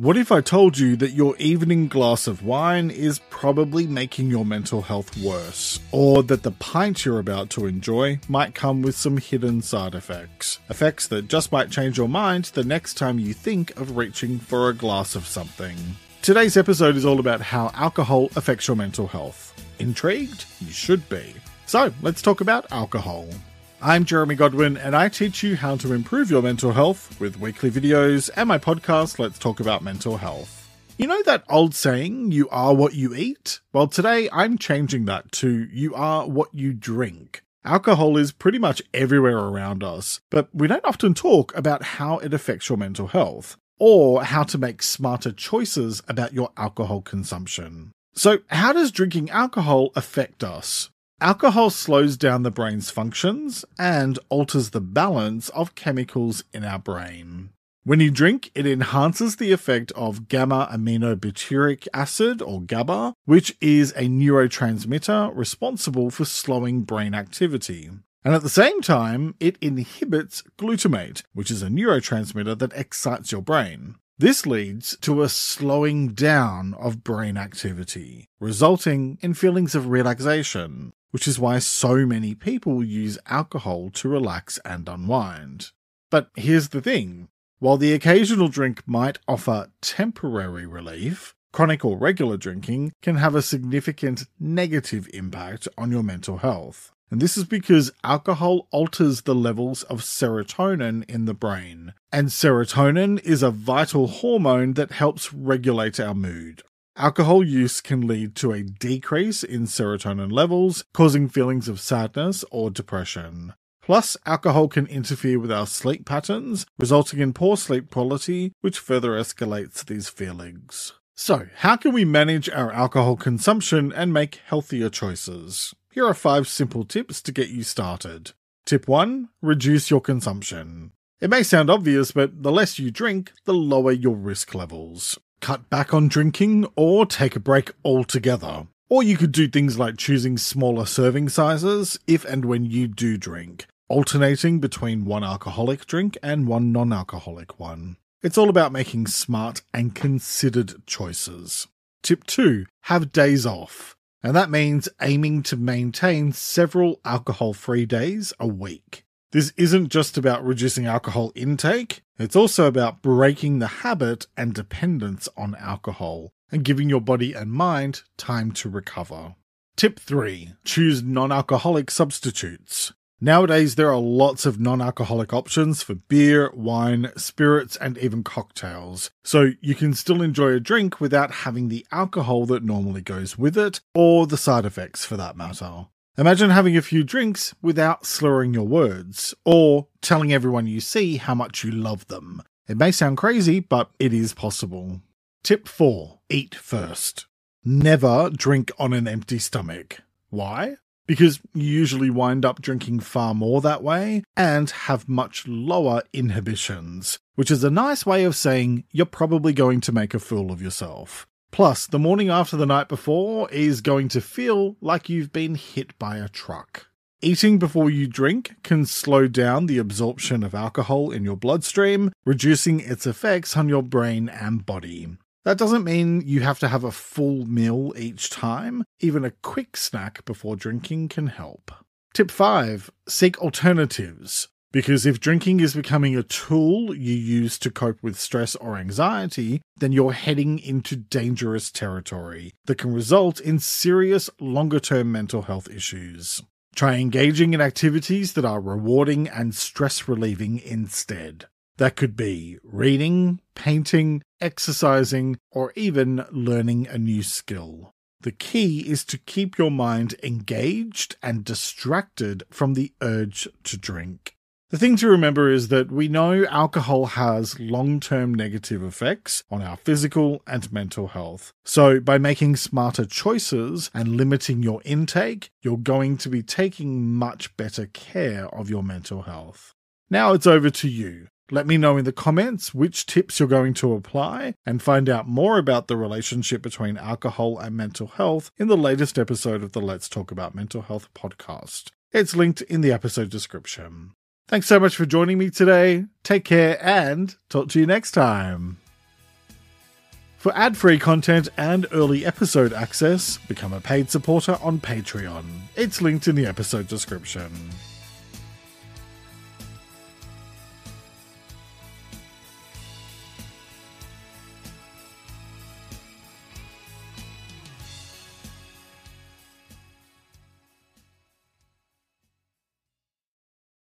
What if I told you that your evening glass of wine is probably making your mental health worse? Or that the pint you're about to enjoy might come with some hidden side effects? Effects that just might change your mind the next time you think of reaching for a glass of something. Today's episode is all about how alcohol affects your mental health. Intrigued? You should be. So, let's talk about alcohol. I'm Jeremy Godwin, and I teach you how to improve your mental health with weekly videos and my podcast, Let's Talk About Mental Health. You know that old saying, you are what you eat? Well, today I'm changing that to you are what you drink. Alcohol is pretty much everywhere around us, but we don't often talk about how it affects your mental health or how to make smarter choices about your alcohol consumption. So, how does drinking alcohol affect us? Alcohol slows down the brain's functions and alters the balance of chemicals in our brain. When you drink, it enhances the effect of gamma aminobutyric acid, or GABA, which is a neurotransmitter responsible for slowing brain activity. And at the same time, it inhibits glutamate, which is a neurotransmitter that excites your brain. This leads to a slowing down of brain activity, resulting in feelings of relaxation, which is why so many people use alcohol to relax and unwind. But here's the thing while the occasional drink might offer temporary relief, chronic or regular drinking can have a significant negative impact on your mental health. And this is because alcohol alters the levels of serotonin in the brain. And serotonin is a vital hormone that helps regulate our mood. Alcohol use can lead to a decrease in serotonin levels, causing feelings of sadness or depression. Plus, alcohol can interfere with our sleep patterns, resulting in poor sleep quality, which further escalates these feelings. So, how can we manage our alcohol consumption and make healthier choices? Here are five simple tips to get you started. Tip 1 Reduce your consumption. It may sound obvious, but the less you drink, the lower your risk levels cut back on drinking, or take a break altogether. Or you could do things like choosing smaller serving sizes if and when you do drink, alternating between one alcoholic drink and one non alcoholic one. It's all about making smart and considered choices. Tip 2 Have days off. And that means aiming to maintain several alcohol free days a week. This isn't just about reducing alcohol intake, it's also about breaking the habit and dependence on alcohol and giving your body and mind time to recover. Tip 3 Choose non alcoholic substitutes. Nowadays, there are lots of non alcoholic options for beer, wine, spirits, and even cocktails. So you can still enjoy a drink without having the alcohol that normally goes with it, or the side effects for that matter. Imagine having a few drinks without slurring your words, or telling everyone you see how much you love them. It may sound crazy, but it is possible. Tip 4 Eat first. Never drink on an empty stomach. Why? Because you usually wind up drinking far more that way and have much lower inhibitions, which is a nice way of saying you're probably going to make a fool of yourself. Plus, the morning after the night before is going to feel like you've been hit by a truck. Eating before you drink can slow down the absorption of alcohol in your bloodstream, reducing its effects on your brain and body. That doesn't mean you have to have a full meal each time. Even a quick snack before drinking can help. Tip 5 Seek alternatives. Because if drinking is becoming a tool you use to cope with stress or anxiety, then you're heading into dangerous territory that can result in serious longer term mental health issues. Try engaging in activities that are rewarding and stress relieving instead. That could be reading, painting, exercising, or even learning a new skill. The key is to keep your mind engaged and distracted from the urge to drink. The thing to remember is that we know alcohol has long term negative effects on our physical and mental health. So, by making smarter choices and limiting your intake, you're going to be taking much better care of your mental health. Now it's over to you. Let me know in the comments which tips you're going to apply and find out more about the relationship between alcohol and mental health in the latest episode of the Let's Talk About Mental Health podcast. It's linked in the episode description. Thanks so much for joining me today. Take care and talk to you next time. For ad free content and early episode access, become a paid supporter on Patreon. It's linked in the episode description.